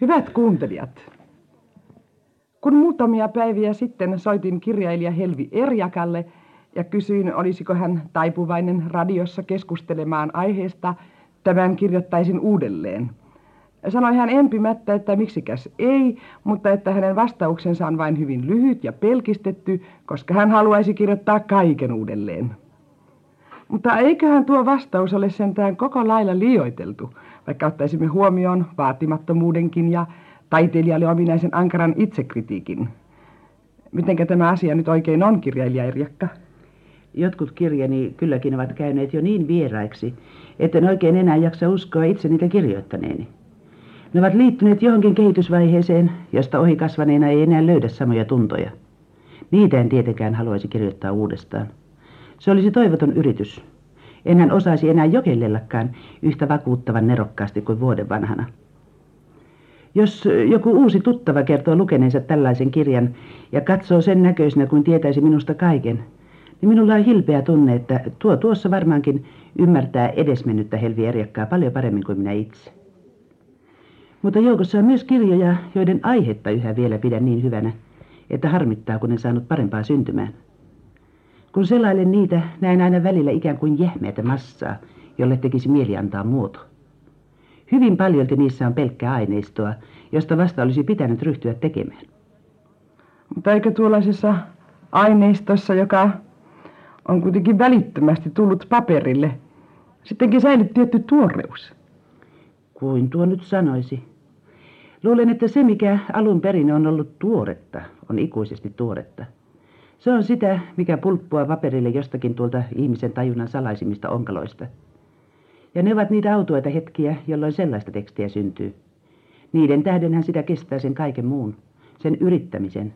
Hyvät kuuntelijat, kun muutamia päiviä sitten soitin kirjailija Helvi Erjakalle ja kysyin, olisiko hän taipuvainen radiossa keskustelemaan aiheesta, tämän kirjoittaisin uudelleen. Sanoi hän empimättä, että miksikäs ei, mutta että hänen vastauksensa on vain hyvin lyhyt ja pelkistetty, koska hän haluaisi kirjoittaa kaiken uudelleen. Mutta eiköhän tuo vastaus ole sentään koko lailla liioiteltu, vaikka ottaisimme huomioon vaatimattomuudenkin ja taiteilijalle ominaisen ankaran itsekritiikin. Mitenkä tämä asia nyt oikein on, kirjailija Irjakka? Jotkut kirjani kylläkin ovat käyneet jo niin vieraiksi, etten oikein enää jaksa uskoa itse niitä kirjoittaneeni. Ne ovat liittyneet johonkin kehitysvaiheeseen, josta ohi kasvaneena ei enää löydä samoja tuntoja. Niitä en tietenkään haluaisi kirjoittaa uudestaan. Se olisi toivoton yritys. Enhän osaisi enää jokellellakaan yhtä vakuuttavan nerokkaasti kuin vuoden vanhana. Jos joku uusi tuttava kertoo lukeneensa tällaisen kirjan ja katsoo sen näköisenä kuin tietäisi minusta kaiken, niin minulla on hilpeä tunne, että tuo tuossa varmaankin ymmärtää edesmennyttä Helvi Erjakkaa paljon paremmin kuin minä itse. Mutta joukossa on myös kirjoja, joiden aihetta yhä vielä pidän niin hyvänä, että harmittaa, kun en saanut parempaa syntymään. Kun selailen niitä, näen aina välillä ikään kuin jähmeätä massaa, jolle tekisi mieli antaa muoto. Hyvin paljolti niissä on pelkkää aineistoa, josta vasta olisi pitänyt ryhtyä tekemään. Mutta eikö tuollaisessa aineistossa, joka on kuitenkin välittömästi tullut paperille, sittenkin säilyt tietty tuoreus? Kuin tuo nyt sanoisi? Luulen, että se mikä alun perin on ollut tuoretta, on ikuisesti tuoretta. Se on sitä, mikä pulppua paperille jostakin tuolta ihmisen tajunnan salaisimmista onkaloista. Ja ne ovat niitä autoita hetkiä, jolloin sellaista tekstiä syntyy. Niiden tähdenhän sitä kestää sen kaiken muun, sen yrittämisen,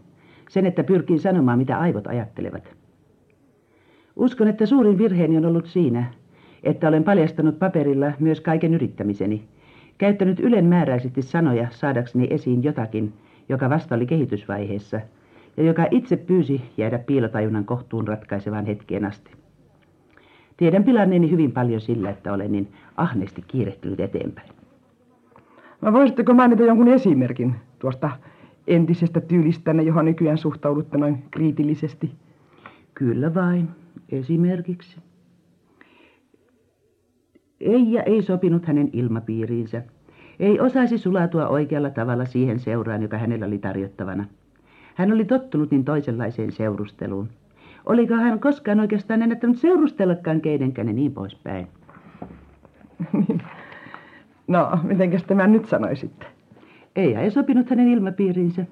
sen, että pyrkii sanomaan, mitä aivot ajattelevat. Uskon, että suurin virheeni on ollut siinä, että olen paljastanut paperilla myös kaiken yrittämiseni, käyttänyt ylenmääräisesti sanoja saadakseni esiin jotakin, joka vasta oli kehitysvaiheessa, ja joka itse pyysi jäädä piilotajunnan kohtuun ratkaisevaan hetkeen asti. Tiedän pilanneeni hyvin paljon sillä, että olen niin ahneesti kiirehtynyt eteenpäin. No voisitteko mainita jonkun esimerkin tuosta entisestä tyylistänne, johon nykyään suhtaudutte noin kriitillisesti? Kyllä vain, esimerkiksi. Eija ei sopinut hänen ilmapiiriinsä. Ei osaisi sulatua oikealla tavalla siihen seuraan, joka hänellä oli tarjottavana. Hän oli tottunut niin toisenlaiseen seurusteluun. Oliko hän koskaan oikeastaan ennättänyt seurustellakaan kenenkään ja niin poispäin? no, mitenkäs tämä nyt sanoisitte? Ei ei sopinut hänen ilmapiiriinsä.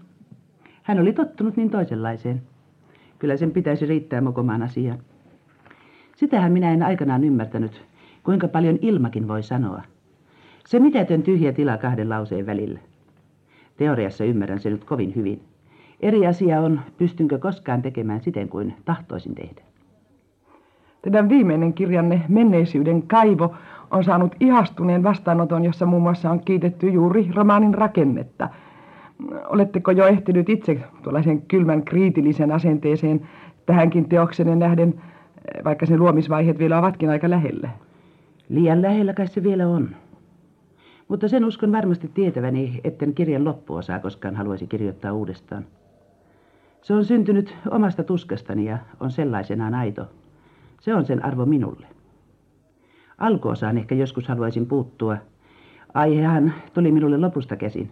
Hän oli tottunut niin toisenlaiseen. Kyllä sen pitäisi riittää mokomaan asiaan. Sitähän minä en aikanaan ymmärtänyt, kuinka paljon ilmakin voi sanoa. Se mitätön tyhjä tila kahden lauseen välillä. Teoriassa ymmärrän se nyt kovin hyvin. Eri asia on, pystynkö koskaan tekemään siten kuin tahtoisin tehdä. Teidän viimeinen kirjanne Menneisyyden kaivo on saanut ihastuneen vastaanoton, jossa muun muassa on kiitetty juuri romaanin rakennetta. Oletteko jo ehtinyt itse tuollaisen kylmän kriitillisen asenteeseen tähänkin teoksenne nähden, vaikka sen luomisvaiheet vielä ovatkin aika lähellä? Liian lähellä kai se vielä on. Mutta sen uskon varmasti tietäväni, etten kirjan loppuosaa koskaan haluaisi kirjoittaa uudestaan. Se on syntynyt omasta tuskastani ja on sellaisenaan aito. Se on sen arvo minulle. Alkuosaan ehkä joskus haluaisin puuttua. Aihehan tuli minulle lopusta käsin.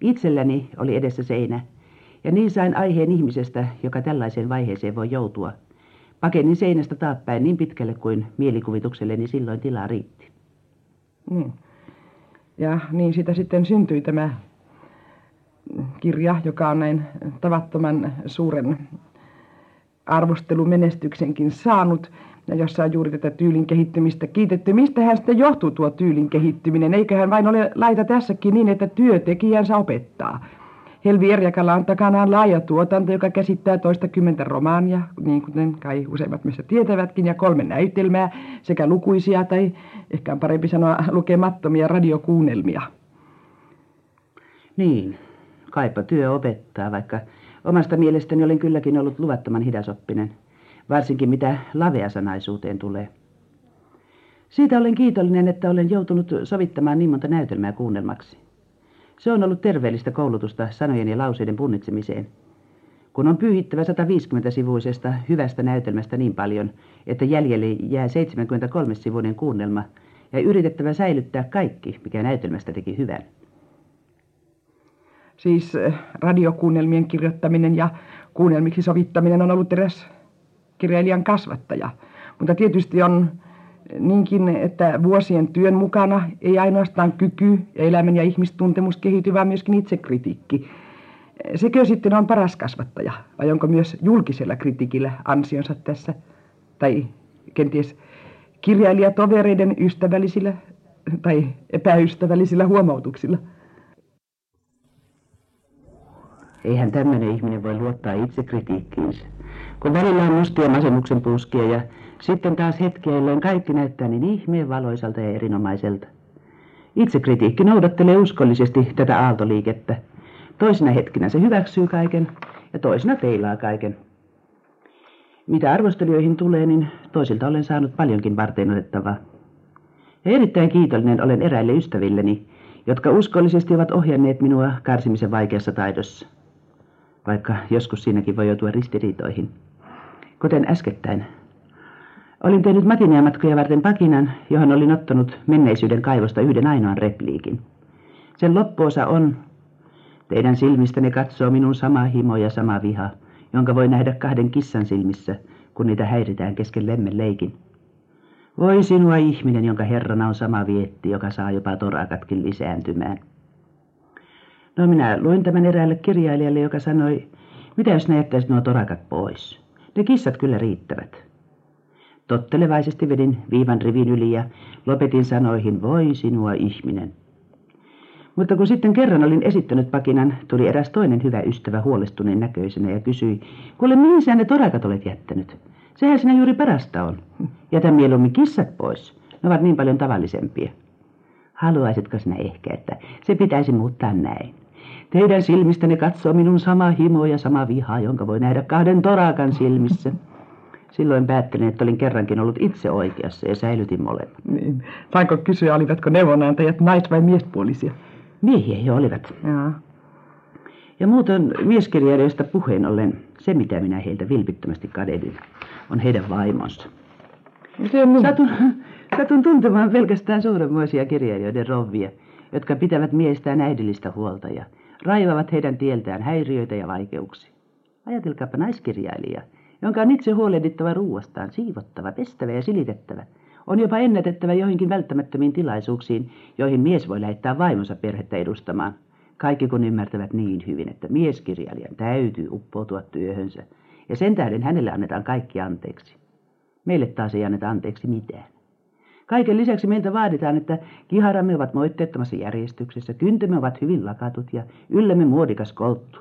Itselläni oli edessä seinä, ja niin sain aiheen ihmisestä, joka tällaiseen vaiheeseen voi joutua. Pakenin seinästä taappäin niin pitkälle kuin mielikuvitukselleni silloin tilaa riitti. Niin. Ja niin sitä sitten syntyi tämä kirja, joka on näin tavattoman suuren arvostelumenestyksenkin saanut ja jossa on juuri tätä tyylin kehittymistä kiitetty. hän sitten johtuu tuo tyylin kehittyminen? Eiköhän vain ole laita tässäkin niin, että työtekijänsä opettaa. Helvi Erjakalla on takanaan laaja tuotanto, joka käsittää toista kymmentä romaania, niin kuten kai useimmat meistä tietävätkin, ja kolme näytelmää sekä lukuisia tai ehkä on parempi sanoa lukemattomia radiokuunnelmia. Niin, kaipa työ opettaa, vaikka omasta mielestäni olen kylläkin ollut luvattoman hidasoppinen, varsinkin mitä laveasanaisuuteen tulee. Siitä olen kiitollinen, että olen joutunut sovittamaan niin monta näytelmää kuunnelmaksi. Se on ollut terveellistä koulutusta sanojen ja lauseiden punnitsemiseen. Kun on pyyhittävä 150-sivuisesta hyvästä näytelmästä niin paljon, että jäljelle jää 73-sivuinen kuunnelma, ja yritettävä säilyttää kaikki, mikä näytelmästä teki hyvän. Siis eh, radiokuunnelmien kirjoittaminen ja kuunnelmiksi sovittaminen on ollut eräs kirjailijan kasvattaja. Mutta tietysti on niinkin, että vuosien työn mukana ei ainoastaan kyky, elämän ja ihmistuntemus kehity, vaan myöskin itsekritiikki. Sekö sitten on paras kasvattaja, vai onko myös julkisella kritiikillä ansionsa tässä? Tai kenties kirjailijatovereiden ystävällisillä tai epäystävällisillä huomautuksilla? Eihän tämmöinen ihminen voi luottaa itsekritiikkiinsä. Kun välillä on mustia masennuksen puskia ja sitten taas hetkiä, jolloin kaikki näyttää niin ihmeen valoisalta ja erinomaiselta. Itsekritiikki noudattelee uskollisesti tätä aaltoliikettä. Toisina hetkinä se hyväksyy kaiken ja toisina teilaa kaiken. Mitä arvostelijoihin tulee, niin toisilta olen saanut paljonkin varten otettavaa. Ja erittäin kiitollinen olen eräille ystävilleni, jotka uskollisesti ovat ohjanneet minua karsimisen vaikeassa taidossa. Vaikka joskus siinäkin voi joutua ristiriitoihin. Kuten äskettäin. Olin tehnyt matineamatkoja varten pakinan, johon olin ottanut menneisyyden kaivosta yhden ainoan repliikin. Sen loppuosa on, teidän silmistäni katsoo minun sama himo ja sama viha, jonka voi nähdä kahden kissan silmissä, kun niitä häiritään kesken lemmen leikin. Voi sinua ihminen, jonka herrana on sama vietti, joka saa jopa torakatkin lisääntymään. No minä luin tämän eräälle kirjailijalle, joka sanoi, mitä jos ne jättäisit nuo torakat pois? Ne kissat kyllä riittävät. Tottelevaisesti vedin viivan rivin yli ja lopetin sanoihin, voi sinua ihminen. Mutta kun sitten kerran olin esittänyt pakinan, tuli eräs toinen hyvä ystävä huolestuneen näköisenä ja kysyi, kuule mihin sä ne torakat olet jättänyt? Sehän sinä juuri parasta on. Jätä mieluummin kissat pois. Ne ovat niin paljon tavallisempia. Haluaisitko sinä ehkä, että se pitäisi muuttaa näin? Teidän silmistäni katsoo minun sama himo ja sama viha, jonka voi nähdä kahden torakan silmissä. Silloin päättelin, että olin kerrankin ollut itse oikeassa ja säilytin molemmat. Niin. Sainko kysyä, olivatko neuvonantajat nais- vai miespuolisia? Miehiä he olivat. Jaa. Ja muuten mieskirjailijoista puheen ollen, se mitä minä heiltä vilpittömästi kadehdin, on heidän vaimonsa. Satun, satun tuntemaan pelkästään suuremmoisia kirjailijoiden rovvia, jotka pitävät miestään äidillistä huolta ja raivavat heidän tieltään häiriöitä ja vaikeuksia. Ajatelkaapa naiskirjailija, jonka on itse huolehdittava ruuastaan, siivottava, pestävä ja silitettävä. On jopa ennätettävä joihinkin välttämättömiin tilaisuuksiin, joihin mies voi lähettää vaimonsa perhettä edustamaan. Kaikki kun ymmärtävät niin hyvin, että mieskirjailijan täytyy uppoutua työhönsä, ja sen tähden hänelle annetaan kaikki anteeksi. Meille taas ei anneta anteeksi mitään. Kaiken lisäksi meiltä vaaditaan, että kiharamme ovat moitteettomassa järjestyksessä, kyntemme ovat hyvin lakatut ja yllämme muodikas kolttu.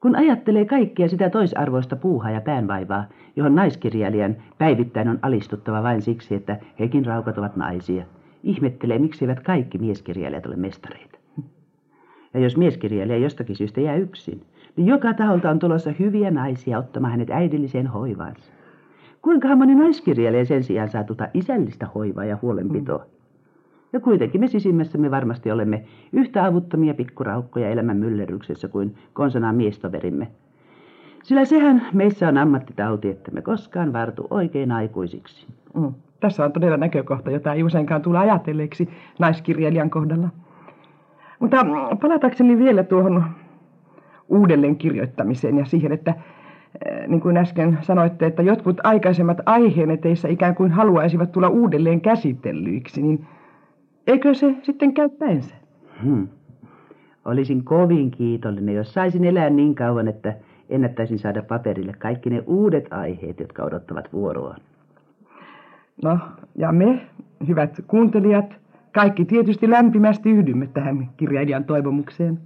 Kun ajattelee kaikkea sitä toisarvoista puuhaa ja päänvaivaa, johon naiskirjailijan päivittäin on alistuttava vain siksi, että hekin raukat ovat naisia, ihmettelee, miksi eivät kaikki mieskirjailijat ole mestareita. Ja jos mieskirjailija jostakin syystä jää yksin, niin joka taholta on tulossa hyviä naisia ottamaan hänet äidilliseen hoivaansa. Kuinka moni naiskirjailija sen sijaan saa tuota isällistä hoivaa ja huolenpitoa? Mm. Ja kuitenkin me sisimmässämme varmasti olemme yhtä avuttomia pikkuraukkoja elämän myllerryksessä kuin konsanaan miestoverimme. Sillä sehän meissä on ammattitauti, että me koskaan vartu oikein aikuisiksi. Mm. Tässä on todella näkökohta, jota ei useinkaan tule ajatelleeksi naiskirjailijan kohdalla. Mutta palatakseni vielä tuohon uudelleen kirjoittamiseen ja siihen, että niin kuin äsken sanoitte, että jotkut aikaisemmat aiheenne teissä ikään kuin haluaisivat tulla uudelleen käsitellyiksi, niin Eikö se sitten käy päinsä? Hmm. Olisin kovin kiitollinen, jos saisin elää niin kauan, että ennättäisin saada paperille kaikki ne uudet aiheet, jotka odottavat vuoroa. No, ja me, hyvät kuuntelijat, kaikki tietysti lämpimästi yhdymme tähän kirjailijan toivomukseen.